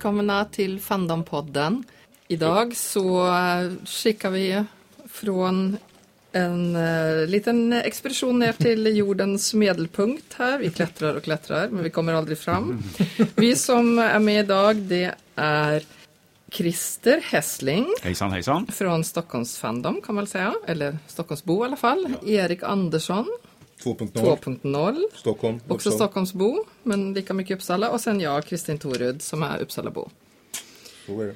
Välkomna till Fandompodden. Idag så eh, skickar vi från en uh, liten expedition ner till jordens medelpunkt här. Vi klättrar och klättrar, men vi kommer aldrig fram. Vi som är med idag, det är Christer Hessling. Hejsan hejsan. Från Stockholms Fandom kan man väl säga, eller Stockholmsbo i alla fall. Ja. Erik Andersson. 2.0. Stockholm. Också Uppsala. Stockholmsbo, men lika mycket Uppsala. Och sen jag, Kristin Torud, som är Uppsalabo. Så är det.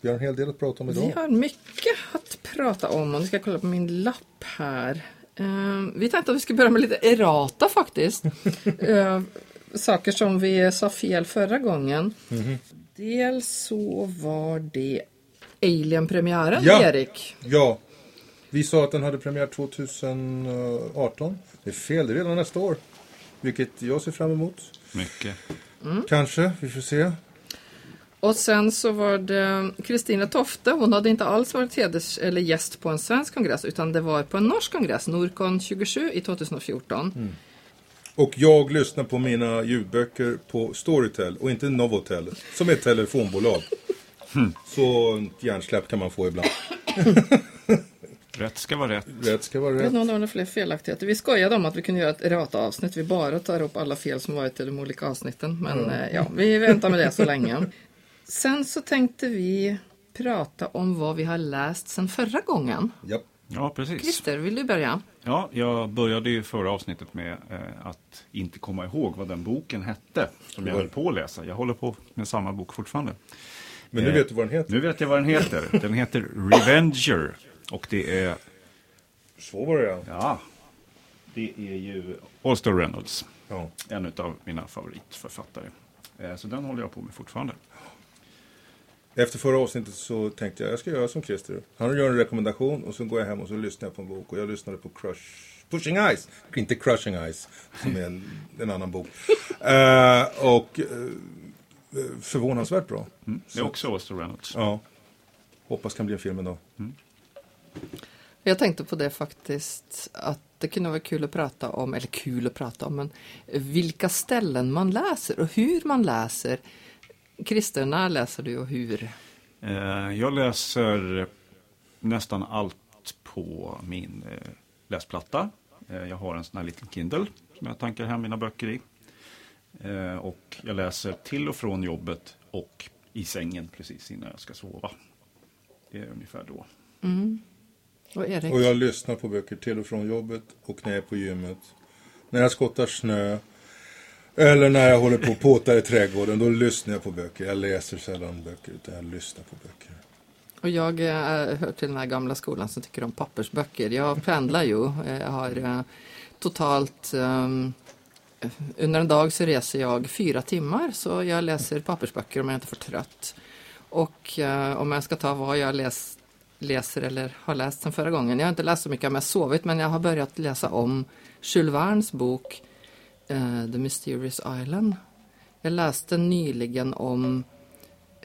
Vi har en hel del att prata om idag. Vi har mycket att prata om. Och nu ska jag kolla på min lapp här. Uh, vi tänkte att vi skulle börja med lite errata faktiskt. uh, saker som vi sa fel förra gången. Mm -hmm. Dels så var det Alien-premiären, ja. Erik. Ja, vi sa att den hade premiär 2018. Det är fel, det är redan nästa år. Vilket jag ser fram emot. Mycket. Mm. Kanske, vi får se. Och sen så var det Kristina Tofte, hon hade inte alls varit heders eller gäst på en svensk kongress utan det var på en norsk kongress, Norcon 27 i 2014. Mm. Och jag lyssnar på mina ljudböcker på Storytel och inte Novotel som är ett telefonbolag. Mm. Så hjärnsläpp kan man få ibland. Rätt ska vara rätt. Rätt ska vara rätt. Det är någon av fler felaktigheter. Vi skojade om att vi kunde göra ett errata-avsnitt. Vi bara tar upp alla fel som varit i de olika avsnitten. Men mm. ja, vi väntar med det så länge. Sen så tänkte vi prata om vad vi har läst sen förra gången. Ja, ja precis. Christer, vill du börja? Ja, jag började ju förra avsnittet med eh, att inte komma ihåg vad den boken hette som jag höll på att läsa. Jag håller på med samma bok fortfarande. Men nu eh, vet du vad den heter. Nu vet jag vad den heter. Den heter Revenger. Och det är... Så var det ja. Det är ju Ulster Reynolds. Ja. En av mina favoritförfattare. Eh, så den håller jag på med fortfarande. Efter förra avsnittet så tänkte jag jag ska göra som Christer. Han gör en rekommendation och så går jag hem och så lyssnar jag på en bok. Och jag lyssnade på Crush, Pushing Ice. Inte Crushing Ice, som är en, annan bok. Uh, och uh, förvånansvärt bra. Mm. Det är också Oster Reynolds. Ja. Hoppas kan bli en film en dag. Mm. Jag tänkte på det faktiskt, att det kunde vara kul att prata om, eller kul att prata om, men vilka ställen man läser och hur man läser. Christer, när läser du och hur? Eh, jag läser nästan allt på min eh, läsplatta. Eh, jag har en sån här liten Kindle som jag tankar hem mina böcker i. Och jag läser till och från jobbet och i sängen precis innan jag ska sova. Det är ungefär då. Mm. Och, och jag lyssnar på böcker till och från jobbet och när jag är på gymmet. När jag skottar snö. Eller när jag håller på och påtar i trädgården. Då lyssnar jag på böcker. Jag läser sällan böcker utan jag lyssnar på böcker. Och jag äh, hör till den här gamla skolan som tycker om pappersböcker. Jag pendlar ju. Jag har äh, totalt um, under en dag så reser jag fyra timmar så jag läser pappersböcker om jag inte för trött. Och uh, om jag ska ta vad jag läst läser eller har läst sen förra gången. Jag har inte läst så mycket om jag sovit men jag har börjat läsa om Jules Vernes bok uh, The Mysterious Island. Jag läste nyligen om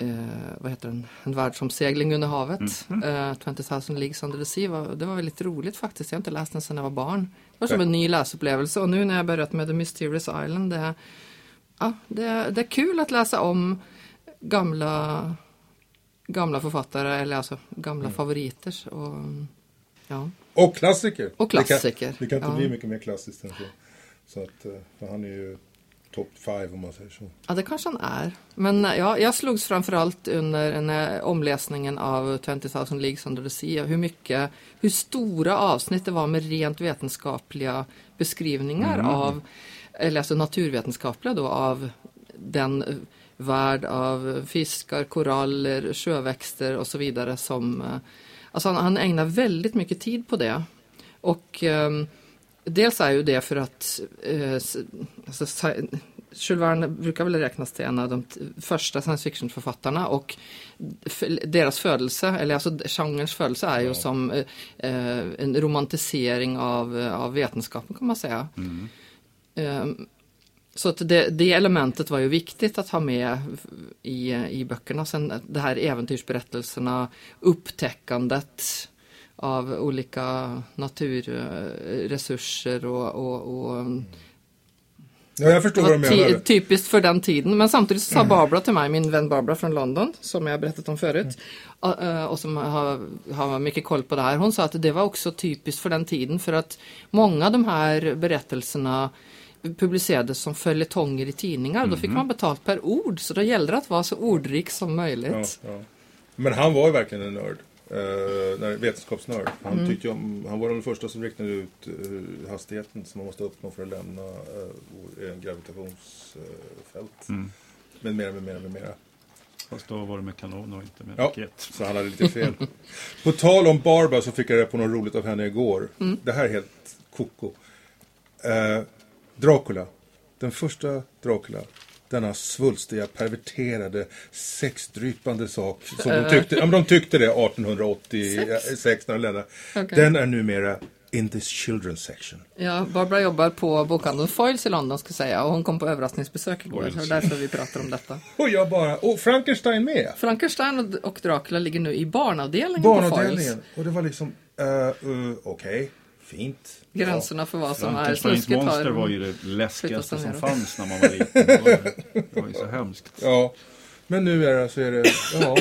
uh, vad heter den? En världsomsegling under havet. Mm. Uh, 20 000 Leagues Under the Sea. Det var väldigt roligt faktiskt. Jag har inte läst den sedan jag var barn. Det var som en ny läsupplevelse och nu när jag börjat med The Mysterious Island det, ja, det, det är kul att läsa om gamla gamla författare eller alltså gamla mm. favoriter. Och, ja. och klassiker. Och klassiker. Det kan, det kan inte ja. bli mycket mer klassiskt än så. Så att, eh, för han är ju top five om man säger så. Ja, det kanske han är. Men eh, ja, jag slogs framförallt under en, eh, omläsningen av 20 000 Leagues Under the Sea. Hur mycket, hur stora avsnitt det var med rent vetenskapliga beskrivningar mm. av, eller alltså naturvetenskapliga då, av den värld av fiskar, koraller, sjöväxter och så vidare som eh, Alltså han, han ägnar väldigt mycket tid på det. Och eh, dels är ju det för att eh, alltså, Jules Verne brukar väl räknas till en av de första science fiction-författarna och deras födelse, eller alltså genrens födelse är ju ja. som eh, en romantisering av, av vetenskapen kan man säga. Mm. Um, så att det, det, elementet var ju viktigt att ha med i, i böckerna. Sen det här äventyrsberättelserna, upptäckandet av olika naturresurser och, och, och Ja, jag förstår vad du menar. typiskt för den tiden. Men samtidigt så sa Barbara till mig, min vän Barbara från London, som jag berättat om förut, och, eh, och som har, har mycket koll på det här. Hon sa att det var också typiskt för den tiden för att många av de här berättelserna publicerades som följetonger i tidningar. Då fick man betalt per ord, så då gällde det att vara så ordrik som Ja, möjligt. ja. Men han var ju verkligen en nörd. Uh, nej, vetenskapsnörd. Han, Mm. tyckte om, han var den första som räknade ut eh, hastigheten som man måste uppnå för att lämna uh, uh, gravitationsfält. Mm. Med mera, med mera, med mera. Fast då var det med kanon och inte med Ja, raket. så han hade lite fel. på tal om Barbara så fick jag reda på något roligt av henne igår. Mm. Det här är helt koko. Eh, Dracula. Den första Dracula. Denna svulstiga, perverterade, sexdrypande sak. Som de tyckte, ja, men de tyckte det 1886 när de lämnade. Okej. Den är numera in this children's section. Ja, Barbara jobbar på bokhandeln Foyles i London ska jag säga och hon kom på överraskningsbesök igår. Det är därför vi pratar om detta. Och jag bara, och Frankenstein med! Frankenstein och- Dracula ligger nu i barnavdelningen på Foyles. Barnavdelningen. Och det var liksom, uh, uh, okej, fint. Gränserna för vad som är snuskigt monster har var ju det läskigaste som fanns när man var liten. Det var, det var ju så hemskt. Ja, men nu är det, så är det, ja,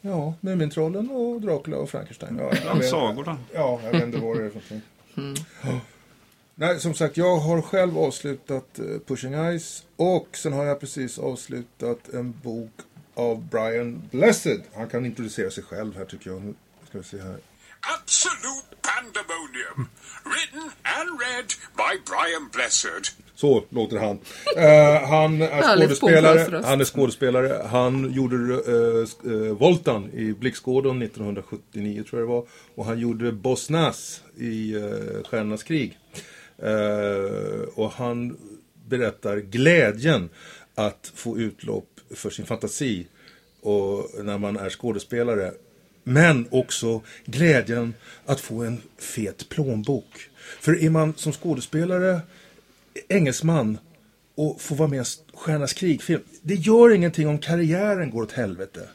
ja, Mumintrollen och Dracula och Frankenstein. Ja, jag vet- sagorna. Ja, jag vet inte vad det är för någonting. Ja. Nej, som sagt, jag har själv avslutat eh, Pushing Ice och sen har jag precis avslutat en bok av Brian Blessed. Han kan introducera sig själv här tycker jag. Nu ska vi se här. Absolute Pandemonium. Written and read by Brian Blessed. Så låter han. Eh, han är skådespelare. Han är skådespelare. Han gjorde uh, uh, Voltan i Blickskådon 1979 tror jag det var. Och han gjorde Boss Nass i uh, Stjärnornas krig. Och han berättar glädjen att få utlopp för sin fantasi och när man är skådespelare. Men också glädjen att få en fet plånbok. För är man som skådespelare engelsman och får vara med i en Stjärnas krigfilm. Det gör ingenting om karriären går åt helvete.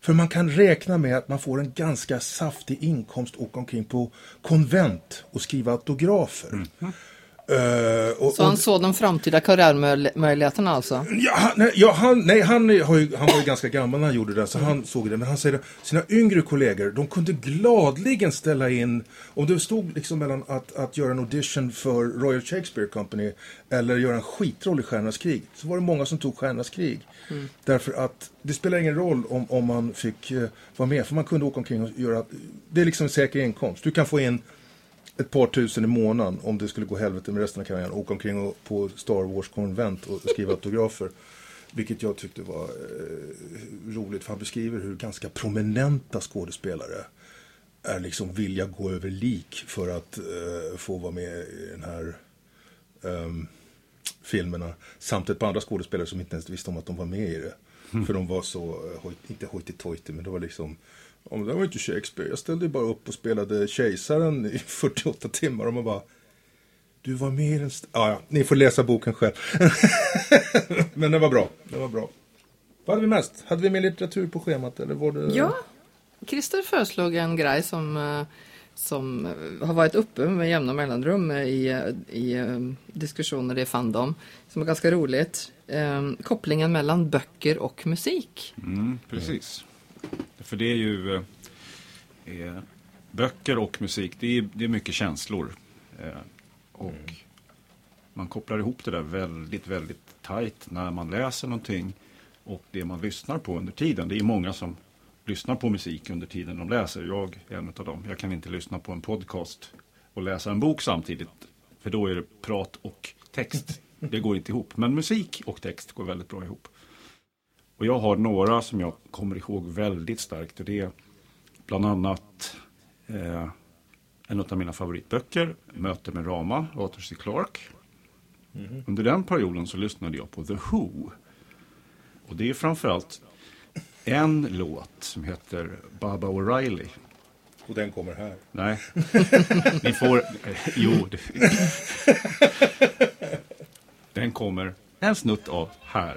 För man kan räkna med att man får en ganska saftig inkomst och åka omkring på konvent och skriva autografer. Mhm. Eh, och, Så han såg de framtida karriärmöjligheterna alltså? Ja, han, ja, han, nej, han, har ju, han var ju ganska gammal när han gjorde det, så han såg det. Men han säger att sina yngre kollegor, de kunde gladligen ställa in, om det stod liksom mellan att, att göra en audition för Royal Shakespeare Company eller göra en skitroll i Stjärnornas krig, så var det många som tog Stjärnornas krig. Därför att det spelar ingen roll om, om man fick eh, vara med, för man kunde åka omkring och göra, det är liksom en säker inkomst. Du kan få in ett par tusen i månaden om det skulle gå helvete med resten av karriären. Åka omkring och, på Star Wars-konvent och skriva autografer. Vilket jag tyckte var eh, roligt för han beskriver hur ganska prominenta skådespelare är liksom vilja gå över lik för att eh, få vara med i den här ehm, filmerna. Samt ett par andra skådespelare som inte ens visste om att de var med i det. För de var så, eh, hoj, inte hojtig-tojtig, men det var liksom Ja, men det var inte Shakespeare. Jag ställde ju bara upp och spelade kejsaren i 48 timmar och man bara Du var med i den... st- Ja, ja, ni får läsa boken själv. men den var bra. Den var bra. Vad hade vi mest? Hade vi mer litteratur på schemat eller var det... Ja, Christer föreslog en grej som, eh, som eh, har varit uppe med jämna mellanrum i, eh, i diskussioner i Fandom. Som är ganska roligt. Eh, kopplingen mellan böcker och musik. Mm, precis. För det är ju eh, eh, böcker och musik, det är, det är mycket känslor. Eh, och man kopplar ihop det där väldigt, väldigt tajt när man läser någonting och det man lyssnar på under tiden. Det är många som lyssnar på musik under tiden de läser. Jag är en av dem. Jag kan inte lyssna på en podcast och läsa en bok samtidigt. För då är det prat och text. Det går inte ihop. Men musik och text går väldigt bra ihop. Och jag har några som jag kommer ihåg väldigt starkt. Och det är bland annat eh, en av mina favoritböcker, Möte med Rama, Arthur C. Clarke. Under den perioden så lyssnade jag på The Who. Och det är framförallt en låt som heter Baba O'Reilly. Och den kommer här. Nej, ni får... Eh, jo, den kommer en snutt av här.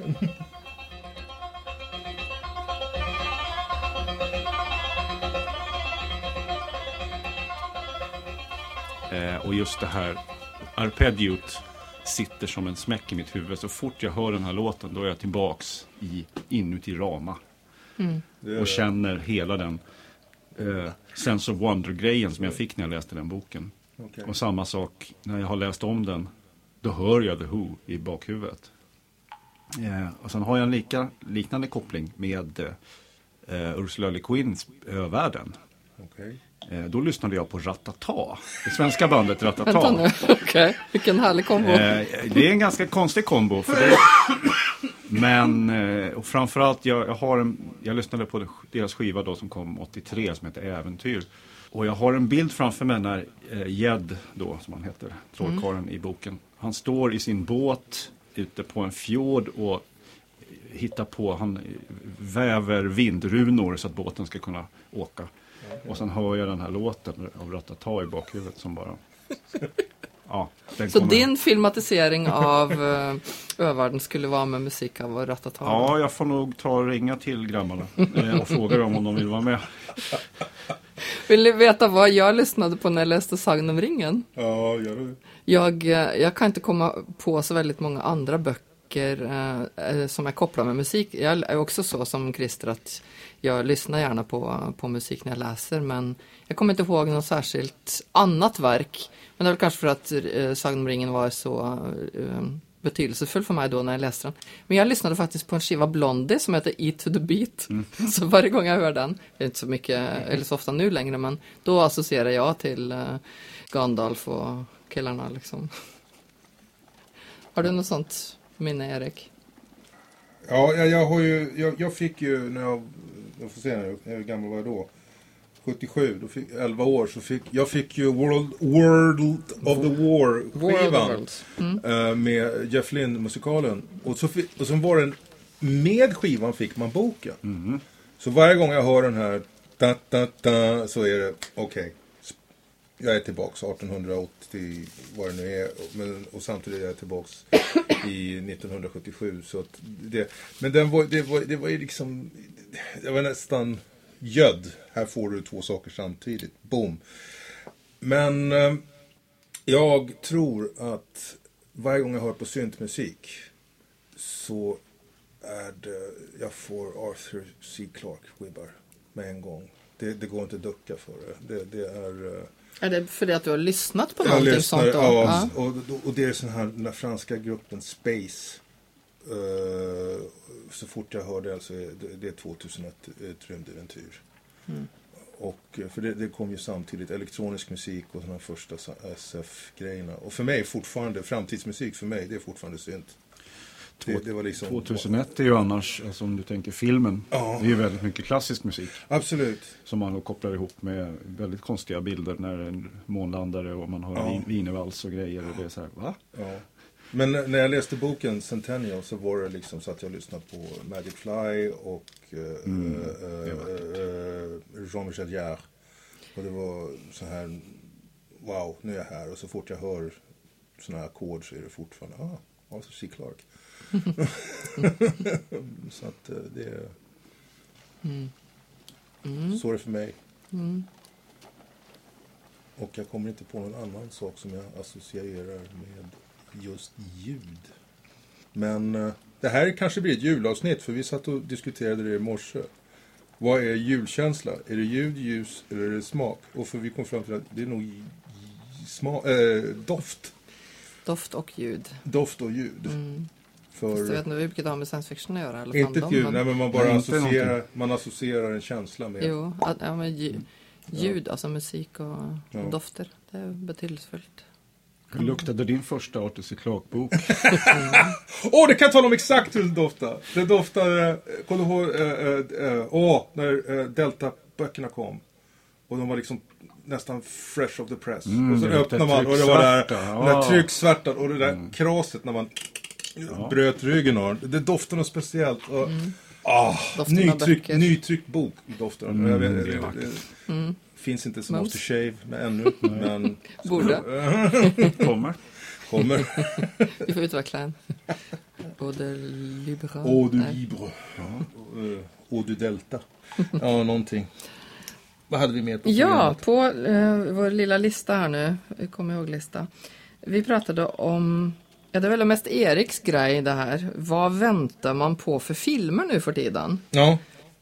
Eh, och just det här arpeggiot sitter som en smäck i mitt huvud. Så fort jag hör den här låten då är jag tillbaks i, inuti Rama. Är- Och känner hela den eh, sense of wonder-grejen som jag fick när jag läste den boken. Okej. Och samma sak när jag har läst om den. Då hör jag The Who i bakhuvudet. Eh, och sen har jag en lika, liknande koppling med eh, Ursula Le Guins Övärlden. Okej. Eh, då lyssnade jag på Ratata, det svenska bandet Vänta Ratata. nu, okej. Vilken härlig kombo. Eh, det är en ganska konstig kombo. För det, men eh, och framförallt, jag, jag, har en, jag lyssnade på deras skiva då som kom 83 som heter Äventyr. Och jag har en bild framför mig när Jed, då som han heter, trollkarlen i boken. Han står i sin båt ute på en fjord och hittar på, han väver vindrunor så att båten ska kunna åka. Och sen hör jag den här låten av Ratata i bakhuvudet som bara... Ja, den Så kommer- din filmatisering av uh, Övärlden skulle vara med musik av Ratata? Ja, jag får nog ta och ringa till grabbarna eh, och fråga dem om de vill vara med. Vill ni veta vad jag lyssnade på när jag läste Sagan om ringen? Ja, gör det. Jag, eh, jag kan inte komma på så väldigt många andra böcker eh, eh, som är kopplade med musik. Jag är också så som Christer att jag lyssnar gärna på, på musik när jag läser men jag kommer inte ihåg något särskilt annat verk. Men det är väl kanske för att eh, Sagan om ringen var så eh, betydelsefull för mig då när jag läste den. Men jag lyssnade faktiskt på en skiva Blondie som heter Eat to the Beat. Så varje gång jag hör den, det är inte så mycket, eller så ofta nu längre, men då associerar jag till eh, Gandalf och killarna liksom. Har du något sånt minne, Erik? Ja, jag, jag har ju, jag, jag fick ju när jag, jag får se nu, hur gammal var jag då? 77, då fick, 11 år, så fick jag fick ju World, World of the War skivan. eh, med Jeff Lynne musikalen. Och så, fick, och så var den, med skivan fick man boken. Så varje gång jag hör den här, da, da, da, så är det, okej. Jag är tillbaks 1880, vad det nu är. Men, och samtidigt är jag tillbaks i 1977. Så att det, men den var, det, var, det var ju liksom, det var nästan gödd. Här får du två saker samtidigt. Boom. Men eh, jag tror att varje gång jag hör på syntmusik så är det, jag får Arthur C. Clarke-vibbar med en gång. Det, det går inte att ducka för det. Det, det är... eh, är det för det att du har lyssnat på jag någonting lyssnar, sånt då? ja, Ja. och, och det är sån här, den franska gruppen Space. Eh, så fort jag hör det så är det, det är 2001 ett rymdäventyr. Mm. Och, eh, för det, det kom ju samtidigt elektronisk musik och de första SF-grejerna. Och för mig fortfarande, framtidsmusik för mig, det är fortfarande synt. Det, det var liksom... 2001 är ju annars, alltså om du tänker filmen, Ja. det är ju väldigt mycket klassisk musik. Absolut. Som man då kopplar ihop med väldigt konstiga bilder när en månlandare och man har Ja. wienervals och grejer. Och det är så här, va? Ja. Men när jag läste boken Centennial så var det liksom så att jag lyssnade på Magic Fly och eh, Mm, vackert. eh, Jean-Michel Jarre. Och det var så här, wow, nu är jag här. Och så fort jag hör sådana här ackord så är det fortfarande, ah, Arthur C. Clarke. så att eh, det är, Mm. så är det för mig. Mm. Och jag kommer inte på någon annan sak som jag associerar med just ljud. Men eh, det här kanske blir ett julavsnitt för vi satt och diskuterade det i morse. Vad är julkänsla? Är det ljud, ljus eller är det smak? Och för vi kom fram till att det är nog j- sma- eh, doft. Doft och ljud. Doft och ljud. Mm. För, Fast jag vet inte vilket det har med science fiction att göra. Eller inte ett ljud, men- nej men man bara associerar, man associerar en känsla med. Jo, att, ja, men ljud, ljud alltså musik och Ja. dofter. Det är betydelsefullt. Hur luktade din första Arthur C. Clarke-bok? Åh, det kan jag tala om exakt hur det doftar. Det doftar, eh, kommer du ihåg, eh, eh, eh, åh, när eh, Delta-böckerna kom. Och de var liksom nästan fresh of the press. Mm, och så öppnar man och det var där, den där ja. trycksvärtan och det där kraset när man bröt ryggen av. Det doftar något speciellt. Och, ah, nytryck, nytryckt bok doftar. Mm, jag vet, det det, det, finns inte som aftershave med ännu, men Borde. Kommer. kommer. Vi får utveckla en. Eau de Libre. Eau du Nej. Libre. Uh, Eau du Delta. Ja, någonting. Vad hade vi mer på Ja, på eh, vår lilla lista här nu, kom ihåg-lista. Vi pratade om Ja, det är väl mest Eriks grej det här. Vad väntar man på för filmer nu för tiden? Ja.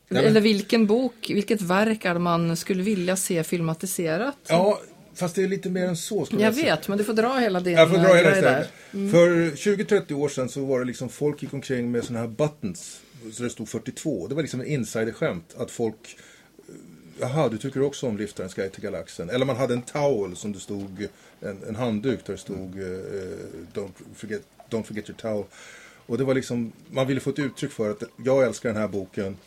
Nej, Eller vilken bok, vilket verk är man skulle vilja se filmatiserat? Ja, fast det är lite mer än så. skulle Jag säga. vet, men du får dra hela din Jag får dra hela grej där. istället. För 20-30 år sedan så var det liksom folk gick omkring med såna här buttons. Så det stod 42. Det var liksom en insiderskämt att folk Jaha, du tycker också om Liftarens guide till galaxen. Eller man hade en towel som det stod, en, en handduk där det stod eh, don't, forget, don't forget your towel. Och det var liksom, man ville få ett uttryck för att jag älskar den här boken.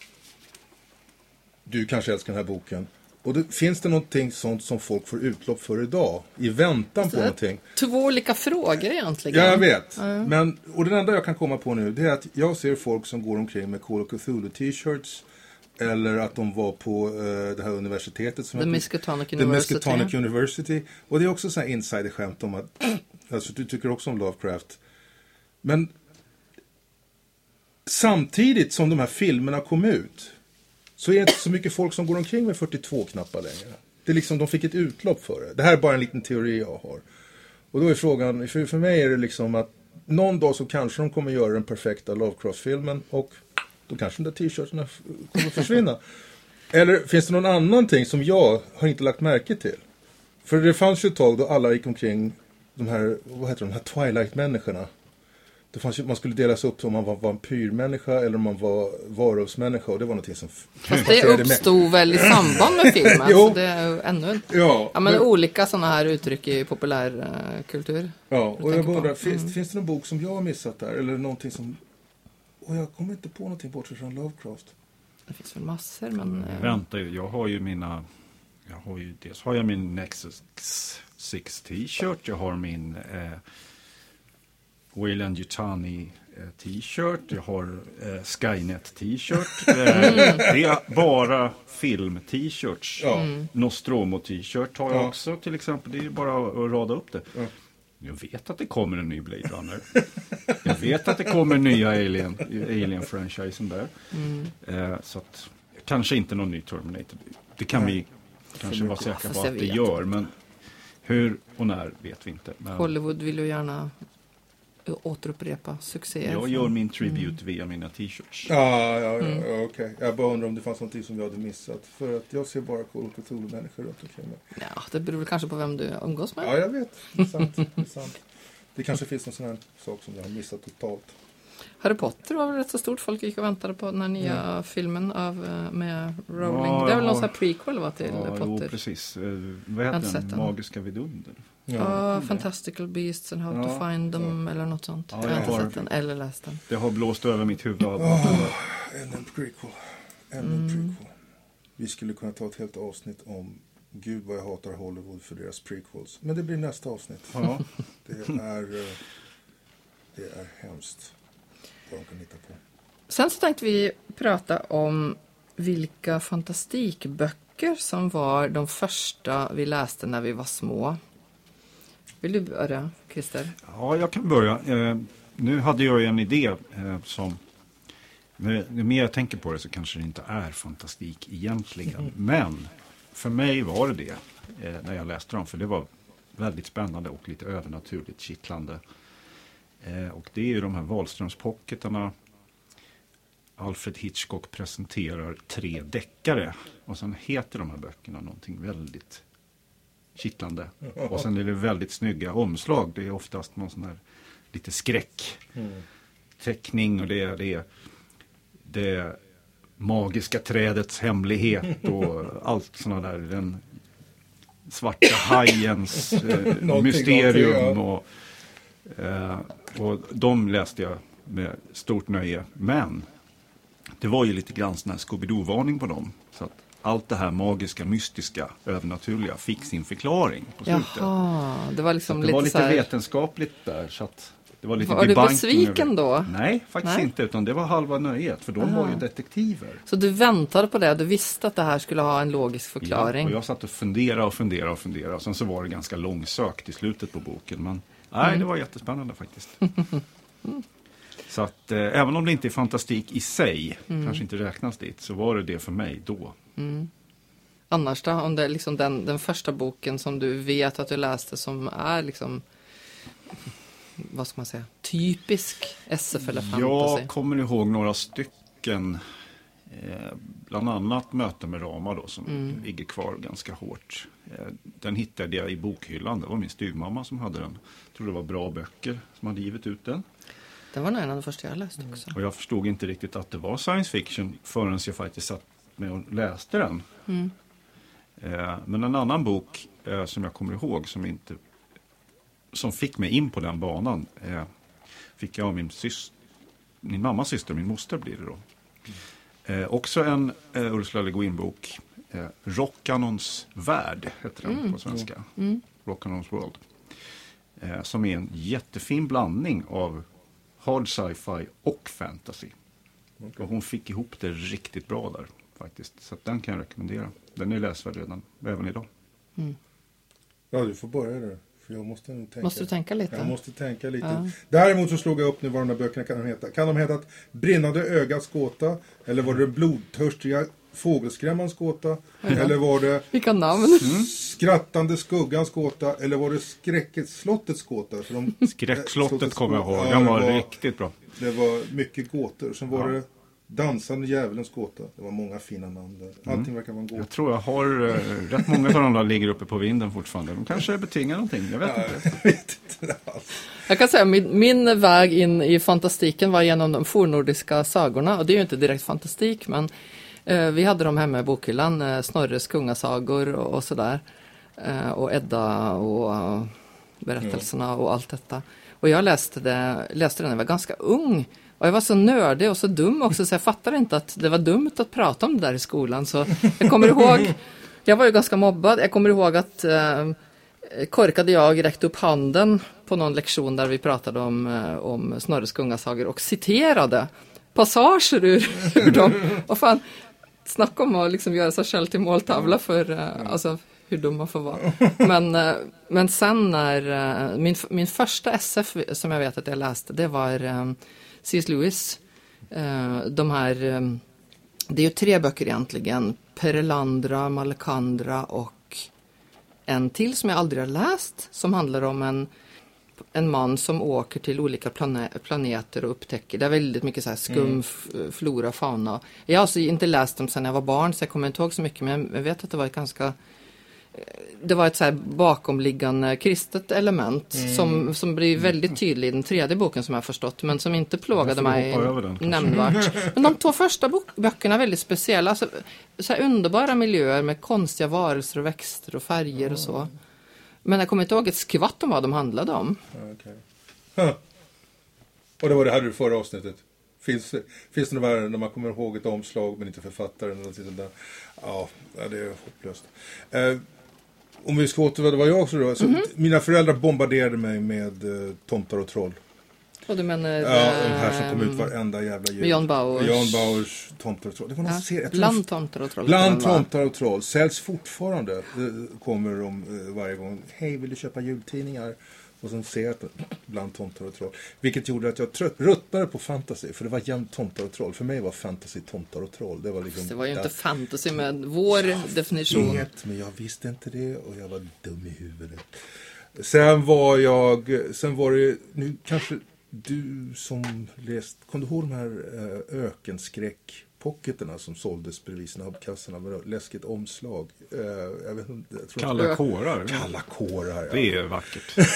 Du kanske älskar den här boken. Och det, finns det någonting sånt som folk får utlopp för idag? I väntan på någonting? Två olika frågor egentligen. Ja, jag vet. Men, och det enda jag kan komma på nu det är att jag ser folk som går omkring med Call of Cthulhu t-shirts. Eller att de var på eh, det här universitetet som The Miskatonic The University. Miskatonic University. Och det är också så här insiderskämt om att alltså, du tycker också om Lovecraft. Men samtidigt som de här filmerna kom ut så är det inte så mycket folk som går omkring med 42-knappar längre. Det är liksom, de fick ett utlopp för det. Det här är bara en liten teori jag har. Och då är frågan, för, för mig är det liksom att någon dag så kanske de kommer göra den perfekta Lovecraft-filmen och då kanske de där t-shirtarna f- kommer försvinna. Eller finns det någon annan ting som jag har inte lagt märke till? För det fanns ju ett tag då alla gick omkring, de här, vad heter de, de här Twilight-människorna. Det fanns ju, man skulle delas upp om man var vampyrmänniska eller om man var varulvsmänniska och det var någonting som Fast det med. uppstod väl i samband med filmen? Jo. så det är ännu en... Ja, Ja, men men- olika sådana här uttryck i populärkultur. Ja, och jag bara undrar. Mm. finns, finns det någon bok som jag har missat där? Eller någonting som... Och jag kommer inte på någonting bortsett från Lovecraft. Det finns väl massor, men... eh, Vänta ju, jag har ju mina... Jag har ju, dels har jag min Nexus 6 t-shirt, jag har min eh, Wayland Yutani eh, t-shirt, jag har eh, Skynet t-shirt. Eh, det är bara film-t-shirts. Ja. Mm. Nostromo t-shirt har jag Ja. också till exempel. Det är ju bara att rada upp det. Ja. Jag vet att det kommer en ny Blade Runner. Jag vet att det kommer nya Alien, Alien-franchisen där. Mm. Eh, så att, kanske inte någon ny Terminator. Det kan vi kanske vara säkra på att det gör. Men hur och när vet vi inte. Men Hollywood vill ju gärna återupprepa succéer. jag gör min tribute via mina t-shirts. Ja, ja, ja, Mm. ja okej. Jag bara undrar om det fanns någonting som jag hade missat. För att jag ser bara Call of Cthulhu-människor runt omkring mig. Ja, det beror väl kanske på vem du umgås med. Ja, jag vet. Det är sant. Det, är sant. det kanske finns någon sån här sak som jag har missat totalt. Harry Potter var väl rätt så stort. Folk gick och väntade på den här nya filmen av, eh, med Rowling. Ja, det är väl någon har- sån här prequel va, till Ja, jo, Potter? precis. Eh, vad heter den. Magiska vidunder? Ja, Fantastical Beasts and How to Ja, Find Them eller något sånt. Ja, jag har jag inte har- sett den eller läst den. Det har blåst över mitt huvud. Ännu en prequel. Ännu en prequel. Vi skulle kunna ta ett helt avsnitt om Gud vad jag hatar Hollywood för deras prequels. Men det blir nästa avsnitt. Ja. Det är, eh, det är hemskt vad de kan hitta på. Sen så tänkte vi prata om vilka fantastikböcker som var de första vi läste när vi var små. Vill du börja, Christer? Ja, jag kan börja. Eh, nu hade jag ju en idé eh, som... Ju mer jag tänker på det så kanske det inte är fantastik egentligen. Men för mig var det det eh, när jag läste dem. För det var väldigt spännande och lite övernaturligt kittlande. Eh, och det är ju de här Wahlströmspocketarna. Alfred Hitchcock presenterar tre deckare. Och sen heter de här böckerna någonting väldigt kittlande. Och sen är det väldigt snygga omslag. Det är oftast någon sån här lite skräck. Teckning och det är det, det magiska trädets hemlighet och allt sådana där. Den svarta hajens eh, mysterium. Och, eh, och de läste jag med stort nöje. Men det var ju lite grann sån här Scooby-Doo-varning på dem. Så att allt det här magiska, mystiska, övernaturliga fick sin förklaring på slutet. Jaha, det var liksom det lite, var lite här... vetenskapligt där. Så det var lite Var du besviken över- då? Nej, faktiskt Nej. inte. Utan det var halva nöjet. För de Aha. var ju detektiver. Så du väntade på det? Du visste att det här skulle ha en logisk förklaring? Ja, och jag satt och funderade och funderade och funderade. Och sen så var det ganska långsökt i slutet på boken. Men nej, Mm. det var jättespännande faktiskt. så att eh, även om det inte är fantastik i sig, Mm. kanske inte räknas dit, så var det det för mig då. Annars då? Om det är liksom den, den första boken som du vet att du läste som är liksom vad ska man säga, typisk SF eller fantasy? Jag kommer ihåg några stycken. Eh, bland annat Möte med Rama då som Mm. ligger kvar ganska hårt. Eh, den hittade jag i bokhyllan. Det var min styvmamma som hade den. Jag tror det var bra böcker som hade givit ut den. Det var nog en av de första jag läste också. Och jag förstod inte riktigt att det var science fiction förrän jag faktiskt satt med och läste den. Mm. Eh, men en annan bok eh, som jag kommer ihåg som inte som fick mig in på den banan eh, fick jag av min, sys- min mammas syster, min moster blir det då. Eh, också en eh, Ursula Le Guin-bok. Eh, Rockanons värld heter den på svenska. Mm. Rockanons world. Eh, som är en jättefin blandning av hard sci-fi och fantasy. Och hon fick ihop det riktigt bra där faktiskt. Så den kan jag rekommendera. Den är läsvärd redan, även idag. Ja, du får börja där. För jag måste nog tänka. Måste du tänka lite? Jag måste tänka lite. Ja. Däremot så slog jag upp nu vad de här böckerna kan de heta. Kan de heta Brinnande ögats gåta? Eller var det Blodtörstiga fågelskrämmans gåta? Eller var det Vilka namn! Skrattande skuggans gåta? Eller var det Skräckeslottets gåta? För de, Skräckslottet kommer jag ihåg. Ja, Den det var, var- riktigt bra. Det var mycket gåtor. Sen var Ja. det Dansande djävulens gåta. Det var många fina namn där. Allting verkar vara en gåta. Jag tror jag har eh, rätt många av de där ligger uppe på vinden fortfarande. De kanske betingar någonting, jag vet inte. Jag vet inte. Jag kan säga min, min väg in i fantastiken var genom de fornnordiska sagorna och det är ju inte direkt fantastik men eh, vi hade dem hemma i bokhyllan, eh, Snorres kungasagor och, och sådär. Eh, och Edda och eh, berättelserna och allt detta. Och jag läste, det, läste den när jag var ganska ung. Och jag var så nördig och så dum också så jag fattade inte att det var dumt att prata om det där i skolan. Så jag kommer ihåg, jag var ju ganska mobbad, jag kommer ihåg att eh, korkade jag räckte upp handen på någon lektion där vi pratade om, eh, om Snorres kungasagor och citerade passager ur, ur dem. Och fan, snacka om att liksom göra sig själv till måltavla för eh, alltså, hur dum man får vara. Men, eh, men sen när eh, min, min första SF som jag vet att jag läste, det var eh, C.S. Lewis. Eh, de här, eh, det är ju tre böcker egentligen, Perelandra, Malekandra och en till som jag aldrig har läst som handlar om en, en man som åker till olika plane planeter och upptäcker, det är väldigt mycket så här skum f- flora och fauna. Jag har alltså inte läst dem sedan jag var barn så jag kommer inte ihåg så mycket men jag vet att det var ett ganska det var ett så här bakomliggande kristet element som, som blir väldigt tydlig i den tredje boken som jag förstått men som inte plågade mig den, nämnvärt. Men de två första böckerna är väldigt speciella. Alltså, så underbara miljöer med konstiga varelser och växter och färger och så. Men jag kommer inte ihåg ett skvatt om vad de handlade om. Huh. Och det var det här du förra avsnittet. Finns, finns det värre när man kommer ihåg ett omslag men inte författaren? Eller något sånt där? Ja, ja, det är hopplöst. Eh, om vi ska återvända vad jag också då. Så Mina föräldrar bombarderade mig med eh, tomtar och troll. Och du menar... Ja, de här som kom ut varenda jävla jul. John Bauers. John Bauers tomtar och troll. Det var någon ja, serie. Bland tomtar och troll. Bland tomtar och troll säljs fortfarande. Eh, kommer de eh, varje gång. Hej, vill du köpa jultidningar? Och sen ser jag att bland tomtar och troll. Vilket gjorde att jag trött, ruttnade på fantasy. För det var jämt tomtar och troll. För mig var fantasy tomtar och troll. Det var liksom... Det var ju inte där- fantasy med vår definition. vet, men jag visste inte det och jag var dum i huvudet. Sen var jag, sen var det, nu kanske du som läst, kom du ihåg de här eh, ökenskräck-pocketerna som såldes bredvid snabbkassorna med läskigt omslag? Eh, jag vet inte, jag tror Kalla kårar. Kalla kårar. Det är vackert.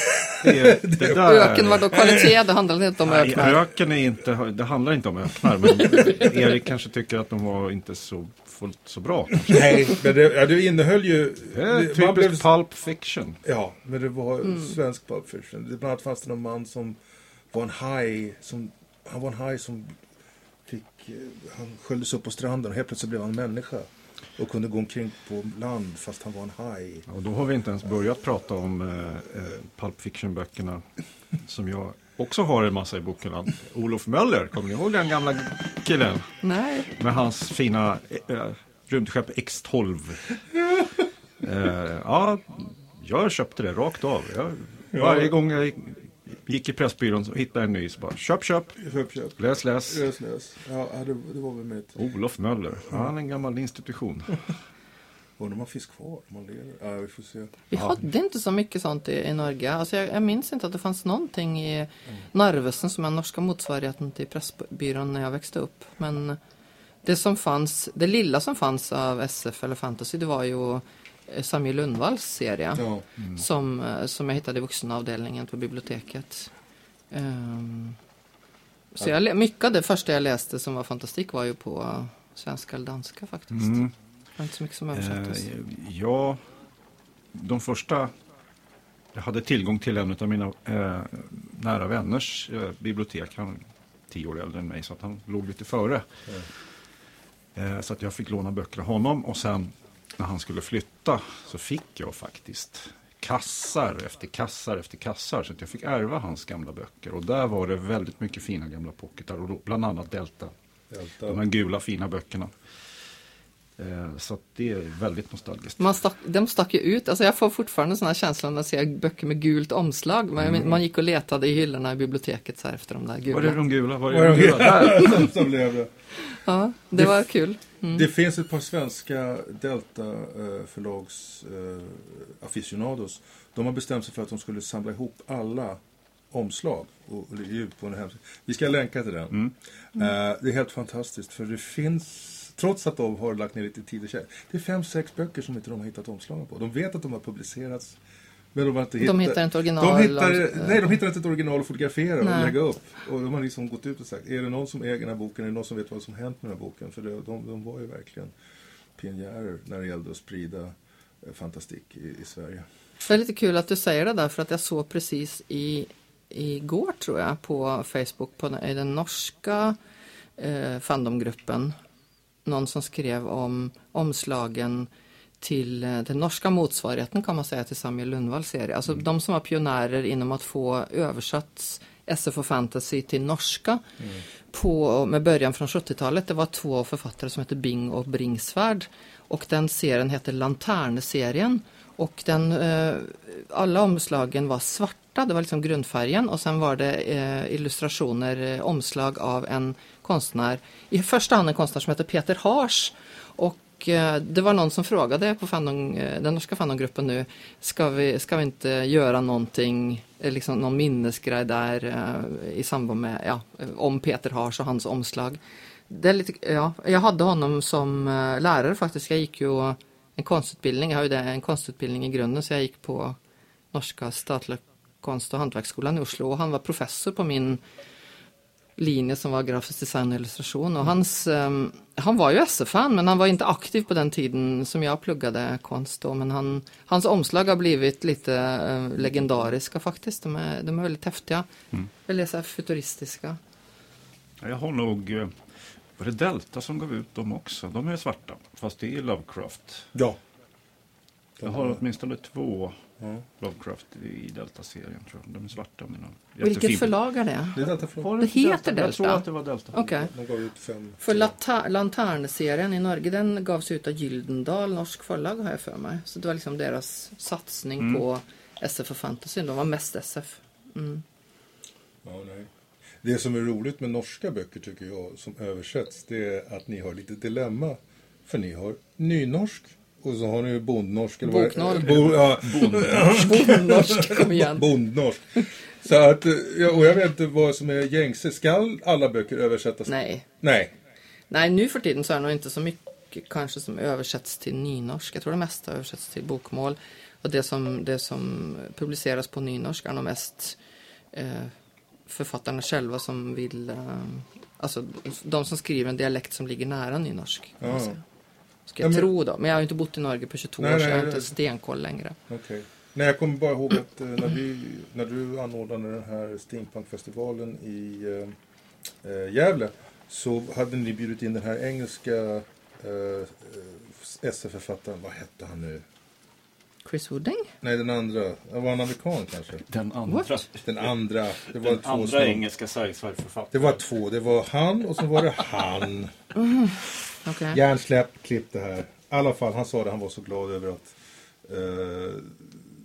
Det, är, det där, Öken var då kvalitet, det handlade inte om Nej, öknar. öken är inte, det handlar inte om öknar, men Erik kanske tycker att de var inte så fullt så bra. kanske. Nej, men det, ja, det innehöll ju... Det är det- typiskt pulp fiction. Ja, men det var Mm. svensk Pulp Fiction. Det- Bland annat fanns det någon man som var en haj. Som, han var en haj som fick... eh, Han sköljdes upp på stranden och helt plötsligt blev han människa. Och kunde gå omkring på land fast han var en haj. Och då har vi inte ens börjat prata om eh, eh, pulp fiction-böckerna som jag också har en massa i boken. Olof Möller, kommer ni ihåg den gamla killen? Nej, Med hans fina eh, rymdskepp X12. Eh, ja, jag köpte det rakt av. Jag, varje gång jag gick i Pressbyrån så hittade en ny så bara köp, köp, Köp, köp. läs, läs. Lös, lös. Ja, det, det var väl mitt. Olof Möller, han är en gammal institution. Undrar om han finns kvar? Lever? Ja, vi får se. Vi hade inte så mycket sånt i, i Norge. Alltså jag, jag minns inte att det fanns någonting i Narvesen som är norska motsvarigheten till Pressbyrån när jag växte upp. Men det som fanns, det lilla som fanns av SF eller fantasy det var ju eh, Samuel Lundvalls serie. Ja. Som, eh, som jag hittade i vuxenavdelningen på biblioteket. Ehm, så jag, mycket av det första jag läste som var fantastik var ju på svenska eller danska faktiskt. Mm. Det var inte så mycket som översattes. Eh, ja, de första... Jag hade tillgång till en av mina eh, nära vänners eh, bibliotek. Han är tio år äldre än mig, så att han låg lite före. Eh, så att jag fick låna böcker av honom. Och sen när han skulle flytta så fick jag faktiskt kassar efter kassar efter kassar. Så att jag fick ärva hans gamla böcker. Och där var det väldigt mycket fina gamla pocketar. Och bland annat Delta. Delta. De här gula fina böckerna. Eh, så det är väldigt nostalgiskt. Man stack, de stack ju ut, alltså jag får fortfarande sådana känslor när jag ser böcker med gult omslag. Man, man gick och letade i hyllorna i biblioteket så här efter de där Var är gula. de gula? Var är är de gula? Som lever? Ja, det var kul. Det finns ett par svenska Delta eh, förlags eh, aficionados. De har bestämt sig för att de skulle samla ihop alla omslag och, ut på en hemsida. Vi ska länka till den. Eh, det är helt fantastiskt för det finns, trots att de har lagt ner lite tid och kärlek, det är fem, sex böcker som inte de har hittat omslagen på. De vet att de har publicerats. Men de har inte De hittar inte original- De hittar, nej, de hittar inte ett original att fotografera Nej. och lägga upp. Och de har liksom gått ut och sagt, är det någon som äger den här boken? Är det någon som vet vad som hänt med den här boken? För det, de, de var ju verkligen pionjärer när det gällde att sprida eh, fantastik i, i Sverige. Det är lite kul att du säger det där för att jag såg precis i igår tror jag på Facebook på den, i den norska eh, fandomgruppen någon som skrev om omslagen till eh, den norska motsvarigheten kan man säga till Samuel Lundvalls serie. Alltså de som var pionjärer inom att få översatt SF och fantasy till norska på, med början från 70-talet. Det var två författare som hette Bing och Bringsvärd. Och den serien heter Lanternserien och den, eh, alla omslagen var svarta, det var liksom grundfärgen. Och sen var det eh, illustrationer, eh, omslag av en konstnär, i första hand en konstnär som heter Peter Hars. Och eh, det var någon som frågade på Fandong, eh, den norska Fandonggruppen nu, ska vi, ska vi inte göra någonting, eh, liksom någon minnesgrej där i samband med, ja, om Peter Hars och hans omslag. Det är lite, ja, jag hade honom som lärare faktiskt, jag gick ju en konstutbildning, jag har ju det, en konstutbildning i grunden så jag gick på Norska statliga konst och hantverksskolan i Oslo. Och han var professor på min linje som var grafisk design och illustration. Och hans, ehm, han var ju SF-fan men han var inte aktiv på den tiden som jag pluggade konst då. Men han, hans omslag har blivit lite eh, legendariska faktiskt. De är, de är väldigt häftiga. Väldigt så här futuristiska. Ja, Jag har nog... eh, Var det Delta som gav ut dem också? De är svarta, fast det är Lovecraft. Ja. Jag har åtminstone två Ja. Lovecraft i Delta-serien. tror jag. De är svarta. Men de- Vilket förlag är det? Det är Delta Det heter Jag tror Delta? att det var Delta. Okej. De gav ut fem. För Lata- Lanternserien i Norge den gavs ut av Gyldendal, norsk förlag har jag för mig. Så det var liksom deras satsning Mm. på SF och fantasy. De var mest SF. Mm. Ja, nej. Det som är roligt med norska böcker tycker jag som översätts det är att ni har lite dilemma. För ni har nynorsk och så har ni ju bondnorsk. eller Boknorsk. Bo, ja, Bondnorsk, kom igen. bondnorsk. Så att, eh, och jag vet inte vad som är gängse. Skall alla böcker översättas? Nej. Nej. Nej, nu för tiden så är det nog inte så mycket kanske som översätts till nynorsk. Jag tror det mesta översätts till bokmål. Och det som, det som publiceras på nynorsk är nog mest eh, författarna själva som vill, eh, alltså de som skriver en dialekt som ligger nära nynorsk. Kan man säga. Ska Ja, jag men- tro då. Men jag har ju inte bott i Norge på 22 Nej, år så nej, jag har nej. inte stenkoll längre. Okej. Nej, jag kommer bara ihåg att eh, när, vi, när du anordnade den här steampunkfestivalen i eh, eh, Gävle så hade ni bjudit in den här engelska eh, SF-författaren, vad hette han nu? Chris Wooding? Nej, den andra. Han var en amerikan kanske. Den andra, What? Den andra. Det var den två andra som- engelska sci-fi-författaren. Det var två. Det var han och så var det han. Okej. Hjärnsläpp, klipp det här. I alla fall, han sa det, han var så glad över att eh,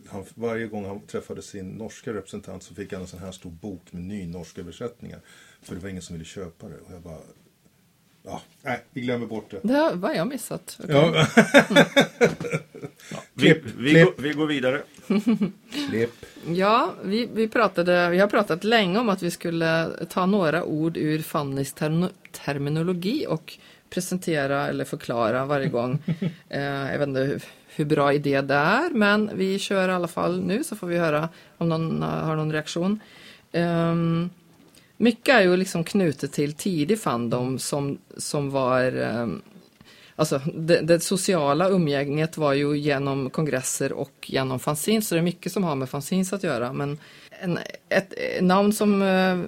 han, varje gång han träffade sin norska representant så fick han en sån här stor bok med ny norska översättningar. För det var ingen som ville köpa det. Och jag bara, Ja, nej, vi glömmer bort det. Det har, jag missat? Okej. Ja, Vi, Klipp, vi, klipp. Går, vi går vidare. klipp. Ja, vi, vi, pratade, vi har pratat länge om att vi skulle ta några ord ur Fannys term, terminologi och presentera eller förklara varje gång. eh, jag vet inte hur, hur bra idé det är, men vi kör i alla fall nu så får vi höra om någon eh, har någon reaktion. Ehm, mycket är ju liksom knutet till tidig fandom som, som var ehm, Alltså det, det sociala umgänget var ju genom kongresser och genom fanzines, så det är mycket som har med fanzines att göra. Men en, ett, ett namn som, eh,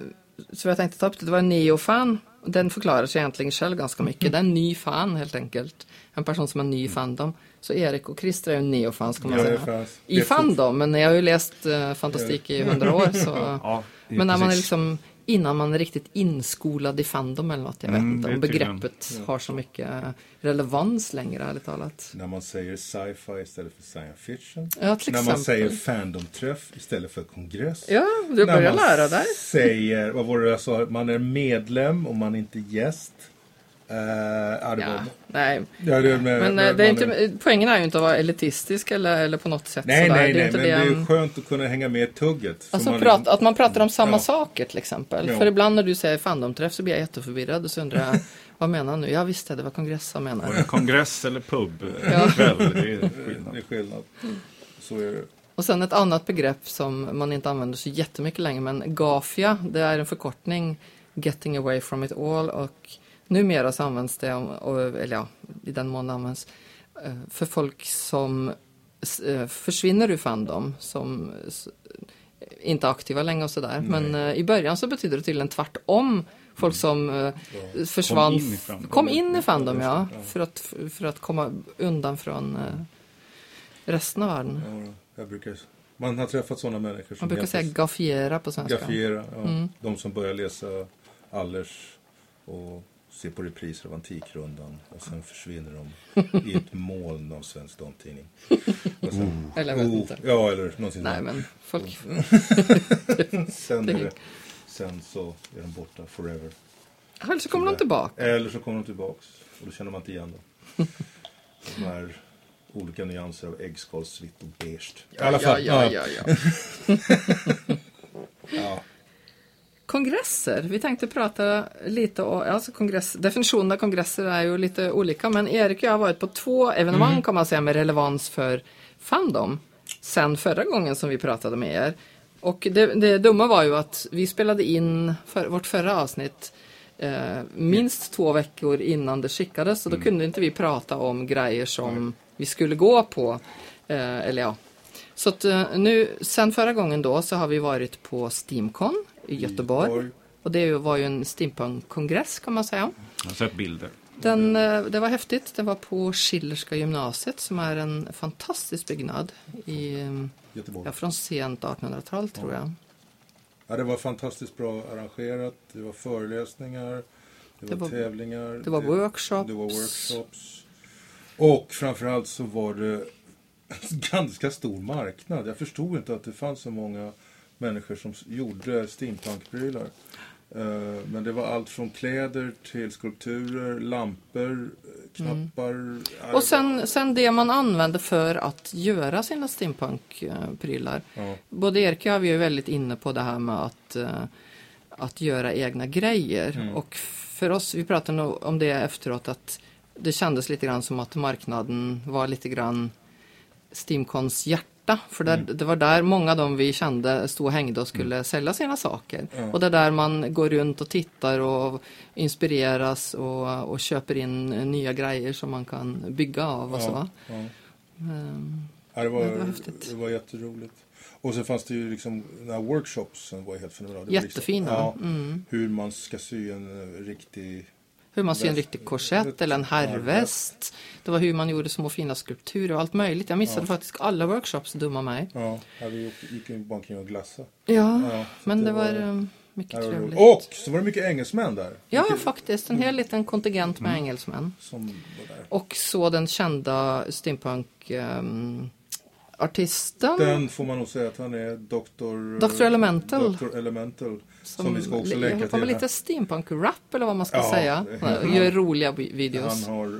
som jag tänkte ta upp, det var neofan. Den förklarar sig egentligen själv ganska mycket. Det är en ny fan helt enkelt. En person som är ny i fandom. Så Erik och Christer är ju neofans kan man säga. fans. I fandom, men jag har ju läst eh, fantastik i hundra år. Så... Ja, Men när man är liksom innan man är riktigt inskolad i fandom eller något. Jag vet Mm, inte om begreppet har så mycket relevans längre ärligt talat. När man säger sci-fi istället för science fiction. Ja, till När man exempel. säger fandomträff istället för kongress. Ja, du börjar man lära dig. säger, vad var det jag sa, man är medlem och man är inte gäst. Uh, ja, det Ja, nej. ja, det, med, Men med, eh, det är inte, poängen är ju inte att vara elitistisk eller, eller på något sätt Nej, sådär. nej, det är nej, inte men det är det. ju skönt att kunna hänga med i tugget. Så Alltså man prat, liksom- att man pratar om samma Ja. saker till exempel. Ja. För ibland när du säger fandomträff så blir jag jätteförvirrad och så undrar jag vad menar han nu? Ja visst, det var kongress han menar. Kongress eller pub Ja. kväll, det är det skillnad. är skillnad. Så är det. Och sen ett annat begrepp som man inte använder så jättemycket längre men GAFIA, det är en förkortning Getting away from it all och numera så används det, eller ja, i den mån det används, eh, för folk som eh, försvinner ur Fandom, som inte är aktiva längre och sådär. Men eh, i början så betyder det tydligen tvärtom. Folk som eh, försvann, in i Fandom. kom in i Fandom, ja, Ja. för att, för att komma undan från resten av världen. Ja, jag brukar, man har träffat sådana människor som Man brukar säga gafiera på svenska. Gafiera, ja. Mm. De som börjar läsa Allers och se på repriser av Antikrundan och sen försvinner de i ett moln av Svensk Damtidning. Sen, Eller jag vet oh, inte. Ja, eller någonting Nej, men folk... Sen, det- är det, sen så är de borta forever. Eller så kommer de tillbaka. Eller så kommer de tillbaks och då känner man inte igen dem. De här olika nyanser av äggskals, och beige. I alla fall. Ja, ja, ja, ja. ja. Kongresser. Vi tänkte prata lite om, alltså kongress, definitionen av kongresser är ju lite olika, men Erik och jag har varit på två evenemang Mm. kan man säga med relevans för Fandom sen förra gången som vi pratade med er. Och det, det dumma var ju att vi spelade in för, vårt förra avsnitt eh, minst två veckor innan det skickades och då kunde inte vi prata om grejer som vi skulle gå på. Eh, eller ja. Så att, eh, nu, sen förra gången då så har vi varit på Steamcon i Göteborg. Göteborg. Och det var ju en steampunk-kongress kan man säga. Jag har sett bilder. Den, eh, det var häftigt. Det var på Schillerska gymnasiet som är en fantastisk byggnad i, Göteborg. ja, från sent 1800-tal tror jag. Ja, det var fantastiskt bra arrangerat. Det var föreläsningar, det, Det var, var- tävlingar. det var workshops. Det var workshops. Och framförallt så var det en ganska stor marknad. Jag förstod inte att det fanns så många människor som gjorde steampunk-prylar. Eh, Men det var allt från kläder till skulpturer, lampor, eh, knappar. Mm. Och sen, sen det man använde för att göra sina steampunk-prylar. Ja. Både Erik och vi är väldigt inne på det här med att, eh, att göra egna grejer. Och för oss, vi pratade nog om det efteråt, att det kändes lite grann som att marknaden var lite grann Steamcons hjärta. För där, det var där många av dem vi kände stod och hängde och skulle sälja sina saker. Ja. Och det är där man går runt och tittar och inspireras och, och köper in nya grejer som man kan bygga av och så. Ja, ja. Ehm, Ja, det, var, det var häftigt. det var jätteroligt. Och sen fanns det ju liksom den här workshops som var helt fenomenala. Var Jättefina. Liksom, ja, Mm. Hur man ska sy en eh, riktig... Hur man syr en riktig korsett eller en herrväst. Det var hur man gjorde små fina skulpturer och allt möjligt. Jag missade Ja. faktiskt alla workshops, dumma mig. Ja, vi gick- bara omkring och glassa. Ja, Ja, men det det var var- um, mycket var trevligt. Och så var det mycket engelsmän där. Ja, Mycket faktiskt. En hel liten kontingent med engelsmän. Var där. Och så den kända steampunk ehm, artisten. Den får man nog säga att han är Dr. Dr. Elemental. Dr. Elemental. Som, vi ska också länka på till. med lite steampunk-rap eller vad man ska Ja, säga. Han Gör roliga vi- videos. Han har, eh,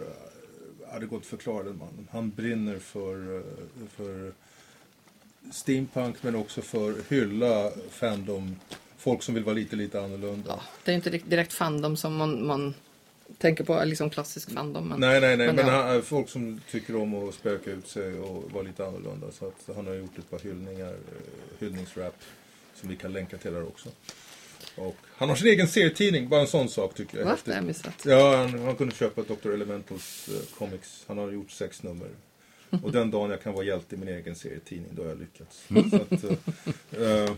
ja, det går inte förklara den mannen. Han brinner för, eh, för steampunk men också för hylla fandom. Folk som vill vara lite, lite annorlunda. Ja, det är inte direkt- direkt fandom som man, man tänker på, liksom klassisk fandom. Men, Nej, nej, nej. Men, men han, folk som tycker om att spöka ut sig och vara lite annorlunda. Så att han har gjort ett par hyllningar, eh, hyllningsrap som vi kan länka till där också. Och han har sin egen serietidning, bara en sån sak tycker jag är Va? häftigt. Det har jag missat. Ja, han, han kunde köpa Dr. Elementals eh, comics. Han har gjort sex nummer. Och den dagen jag kan vara hjälte i min egen serietidning, då har jag lyckats. Så att, eh, eh,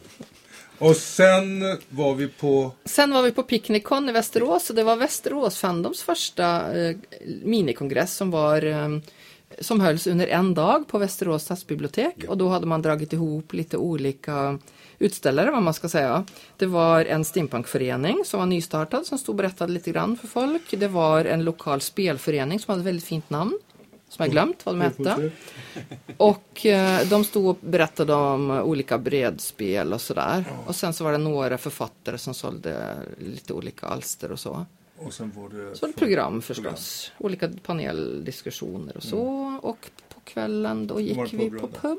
och sen var vi på... Sen var vi på Picnicon i Västerås och det var Västerås Fandoms första eh, minikongress som var eh, som hölls under en dag på Västerås stadsbibliotek och då hade man dragit ihop lite olika utställare vad man ska säga. Det var en steampunkförening som var nystartad som stod och berättade lite grann för folk. Det var en lokal spelförening som hade ett väldigt fint namn som jag glömt vad de hette. Och eh, de stod och berättade om olika bredspel och sådär. Och sen så var det några författare som sålde lite olika alster och så. Och sen var det... Så var det program förstås. Olika paneldiskussioner och så. Och på kvällen då gick vi på pub.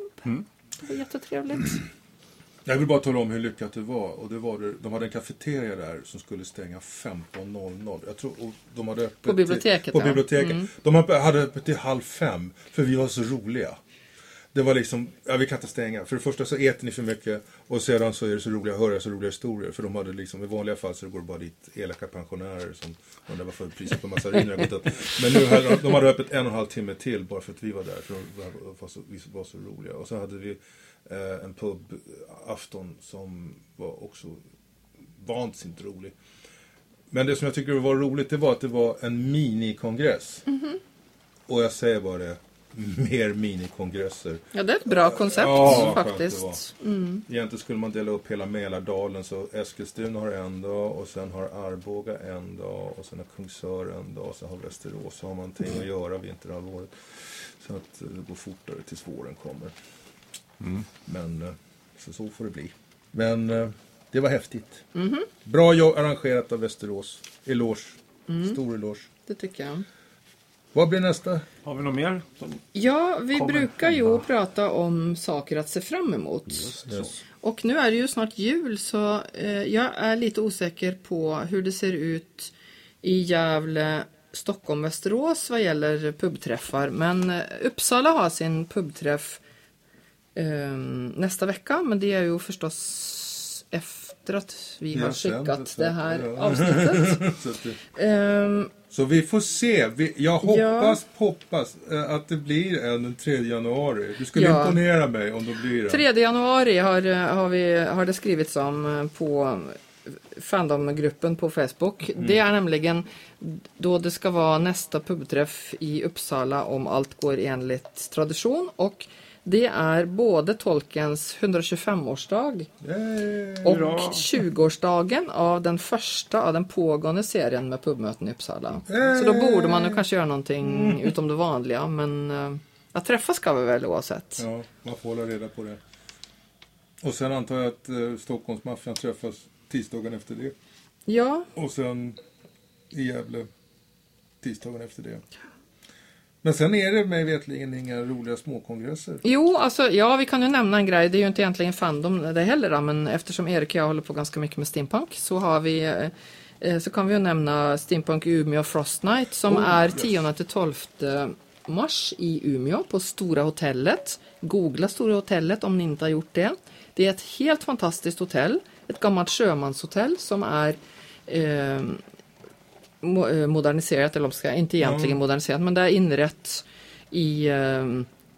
Det var jättetrevligt. Jag vill bara tala om hur lyckat det var. Och det var det, de hade en kafeteria där som skulle stänga 15.00. Jag tror, och de hade öppet På biblioteket, Till, på ja. Mm. biblioteket. De hade öppet till halv fem. För vi var så roliga. Det var liksom, ja vi kan inte stänga. För det första så äter ni för mycket. Och sedan så är det så roliga att höra så roliga historier. För de hade liksom, i vanliga fall så går det bara dit elaka pensionärer som undrar varför priset på massariner har gått upp. Men nu hade de, de hade öppet en och en halv timme till bara för att vi var där. För de var, var, så, vi var så roliga. Och så hade vi eh, en pubafton som var också vansinnigt rolig. Men det som jag tycker var roligt det var att det var en minikongress. Och jag säger bara det, mer minikongresser. Ja, det är ett bra koncept Ja, faktiskt. Mm. Egentligen skulle man dela upp hela Mälardalen så Eskilstuna har en dag och sen har Arboga en dag och sen har Kungsör en dag och sen har Västerås så har man ting att göra vinterhalvåret. Så att eh, det går fortare tills våren kommer. Men eh, så, så får det bli. Men eh, det var häftigt. Bra jobb arrangerat av Västerås. Eloge. Stor eloge. Det tycker jag. Vad blir nästa? Har vi något mer? Som... Ja, vi Kommer brukar ju hända. prata om saker att se fram emot. Yes. Och nu är det ju snart jul så eh, jag är lite osäker på hur det ser ut i Gävle, Stockholm, Västerås vad gäller pubträffar. Men eh, Uppsala har sin pubträff eh, nästa vecka men det är ju förstås efter att vi har Ja, sen, skickat sen, det här ja. avsnittet. Så, det, Ehm, så vi får se. Jag hoppas, hoppas eh, att det blir en den 3 januari. Du skulle Ja. imponera mig om det blir en. 3 januari har, eh, har, vi, har det skrivits om eh, på fandomgruppen på Facebook. Mm. Det är nämligen då det ska vara nästa pubträff i Uppsala om allt går enligt tradition och det är både Tolkens 125-årsdag Yay. och Hurra. 20-årsdagen av den första av den pågående serien med pubmöten i Uppsala. Så då borde man nu kanske göra någonting Mm. utom det vanliga men eh, att träffas ska vi väl oavsett. Ja, man får hålla reda på det. Och sen antar jag att eh, Stockholmsmaffian träffas tisdagen efter det. Ja, Och sen i Gävle tisdagen efter det. Men sen är det mig vetligen inga roliga småkongresser. Jo, alltså ja, vi kan ju nämna en grej. Det är ju inte egentligen Fandom det heller, då, men eftersom Erik och jag håller på ganska mycket med steampunk så har vi eh, så kan vi ju nämna Steampunk Umeå Frost Night som Oh, är yes. 10 till 12 mars i Umeå på Stora hotellet. Googla Stora hotellet om ni inte har gjort det. Det är ett helt fantastiskt hotell, ett gammalt sjömanshotell som är eh, moderniserat, eller om ska, inte egentligen Ja. moderniserat, men det är inrett i eh,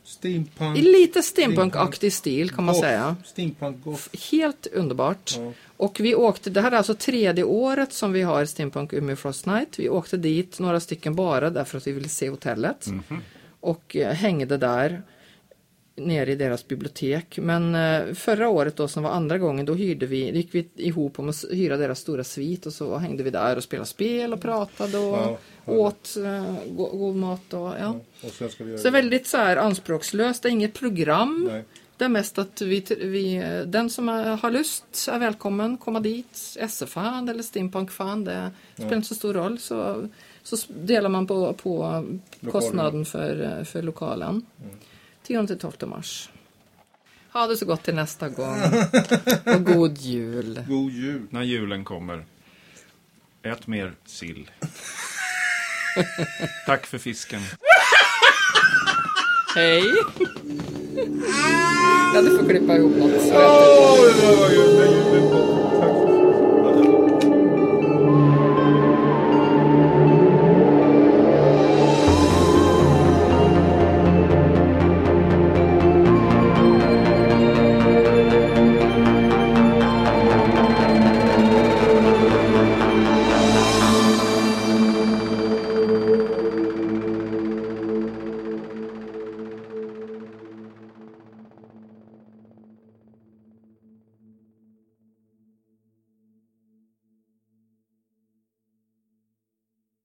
Steampunk. i lite steampunk-aktig stil kan man goth. säga. Steampunk goth. Helt underbart. Ja. Och vi åkte, det här är alltså tredje året som vi har Steampunk Umeå Frost Night. Vi åkte dit några stycken bara därför att vi ville se hotellet. Och eh, hängde där. Nere i deras bibliotek. Men eh, förra året då som var andra gången då hyrde vi, gick vi ihop om att hyra deras stora svit och så hängde vi där och spelade spel och pratade och Ja, ja. åt eh, go- god mat och ja. Och vi göra Så väldigt så här anspråkslöst, det är inget program. Nej. Det är mest att vi, vi, den som har lust är välkommen komma dit. SF-fan eller Steampunk-fan, det spelar inte så stor roll. Så, så delar man på, på kostnaden för, för lokalen. 10-12 mars. Ha det så gott till nästa gång. Och god jul. God jul. När julen kommer, ät mer sill. Tack för fisken. Hej! Ja, du får klippa ihop något. Åh,